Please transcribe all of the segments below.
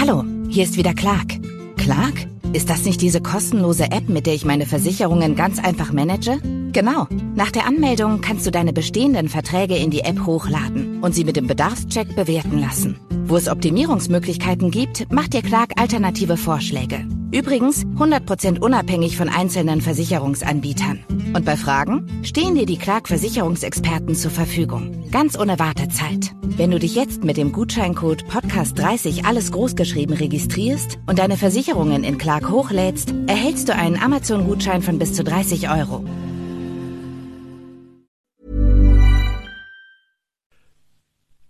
Hallo, hier ist wieder Clark. Clark? Ist das nicht diese kostenlose App, mit der ich meine Versicherungen ganz einfach manage? Genau. Nach der Anmeldung kannst du deine bestehenden Verträge in die App hochladen und sie mit dem Bedarfscheck bewerten lassen. Wo es Optimierungsmöglichkeiten gibt, macht dir Clark alternative Vorschläge. Übrigens 100% unabhängig von einzelnen Versicherungsanbietern. Und bei Fragen stehen dir die Clark Versicherungsexperten zur Verfügung. Ganz ohne Wartezeit. Wenn du dich jetzt mit dem Gutscheincode Podcast30 alles großgeschrieben registrierst und deine Versicherungen in Clark hochlädst, erhältst du einen Amazon-Gutschein von bis zu 30 Euro.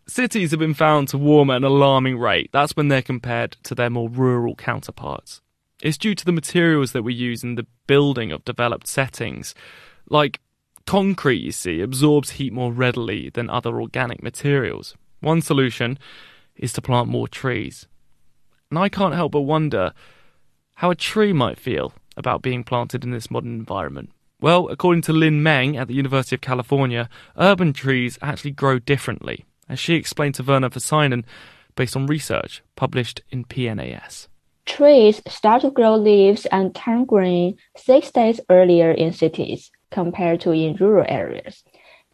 Cities have been found to warm at an alarming rate. That's when they're compared to their more rural counterparts. It's due to the materials that we use in the building of developed settings. Like concrete, you see, absorbs heat more readily than other organic materials. One solution is to plant more trees. And I can't help but wonder how a tree might feel about being planted in this modern environment. Well, according to Lin Meng at the University of California, urban trees actually grow differently, as she explained to Verner Viisainen based on research published in PNAS. Trees start to grow leaves and turn green six days earlier in cities compared to in rural areas.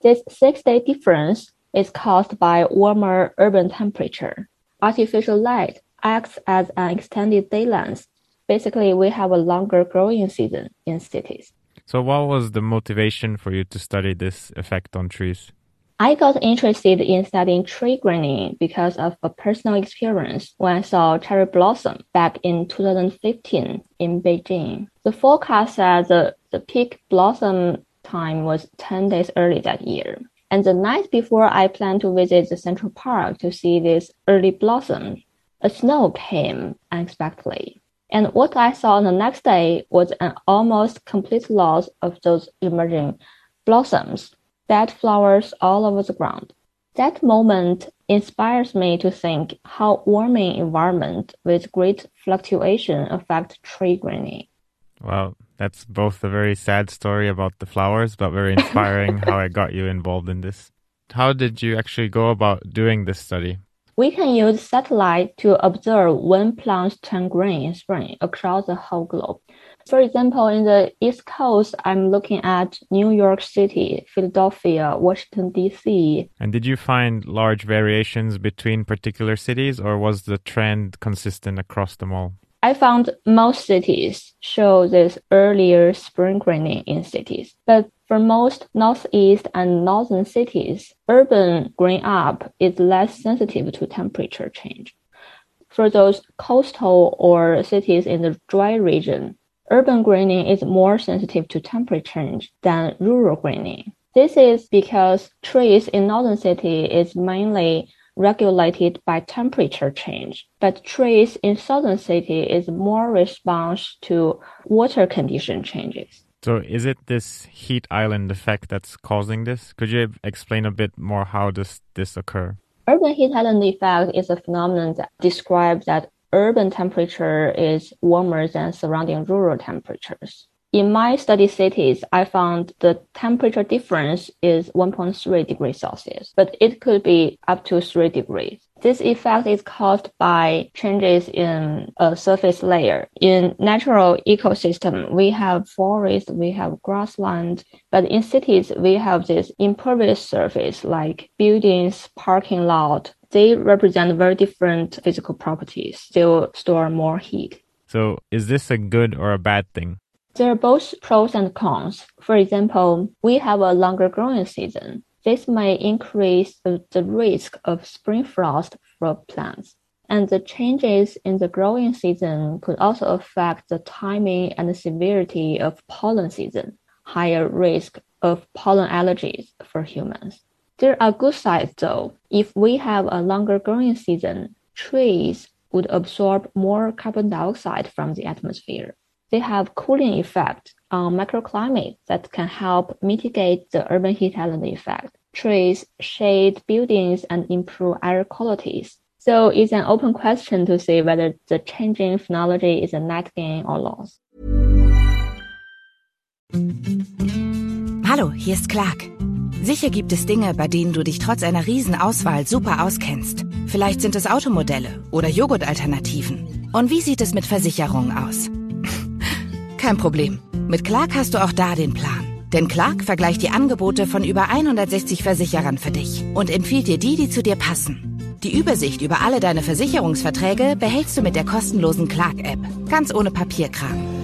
This six-day difference is caused by warmer urban temperature. Artificial light acts as an extended day length. Basically, we have a longer growing season in cities. So, what was the motivation for you to study this effect on trees? I got interested in studying tree greening because of a personal experience when I saw cherry blossom back in 2015 in Beijing. The forecast said the, the peak blossom time was 10 days early that year. And the night before I planned to visit the Central Park to see this early blossom, a snow came unexpectedly. And what I saw the next day was an almost complete loss of those emerging blossoms dead flowers all over the ground. That moment inspires me to think how warming environment with great fluctuation affect tree greening. Well, that's both a very sad story about the flowers, but very inspiring how I got you involved in this. How did you actually go about doing this study? We can use satellite to observe when plants turn green in spring across the whole globe. For example, in the East Coast, I'm looking at New York City, Philadelphia, Washington, D.C. And did you find large variations between particular cities, or was the trend consistent across them all? I found most cities show this earlier spring greening in cities, but for most northeast and northern cities, urban green up is less sensitive to temperature change. For those coastal or cities in the dry region, urban greening is more sensitive to temperature change than rural greening. This is because trees in northern city is mainly regulated by temperature change, but trees in southern city is more response to water condition changes. So is it this heat island effect that's causing this? Could you explain a bit more how does this occur? Urban heat island effect is a phenomenon that describes that urban temperature is warmer than surrounding rural temperatures. In my study cities, I found the temperature difference is 1.3 degrees Celsius, but it could be up to 3 degrees. This effect is caused by changes in a surface layer. In natural ecosystem, we have forest, we have grassland, but in cities, we have this impervious surface like buildings, parking lot, they represent very different physical properties. Will store more heat. So, is this a good or a bad thing? There are both pros and cons. For example, we have a longer growing season. This may increase the, risk of spring frost for plants. And the changes in the growing season could also affect the timing and the severity of pollen season, higher risk of pollen allergies for humans. There are good sides though. If we have a longer growing season, trees would absorb more carbon dioxide from the atmosphere. They have cooling effect on microclimate that can help mitigate the urban heat island effect. Trees shade buildings and improve air qualities. So it's an open question to see whether the changing phenology is a net gain or loss. Hallo, hier ist Clark. Sicher gibt es Dinge, bei denen du dich trotz einer Riesenauswahl super auskennst. Vielleicht sind es Automodelle oder Joghurtalternativen. Und wie sieht es mit Versicherungen aus? Kein Problem. Mit Clark hast du auch da den Plan. Denn Clark vergleicht die Angebote von über 160 Versicherern für dich und empfiehlt dir die, die zu dir passen. Die Übersicht über alle deine Versicherungsverträge behältst du mit der kostenlosen Clark-App. Ganz ohne Papierkram.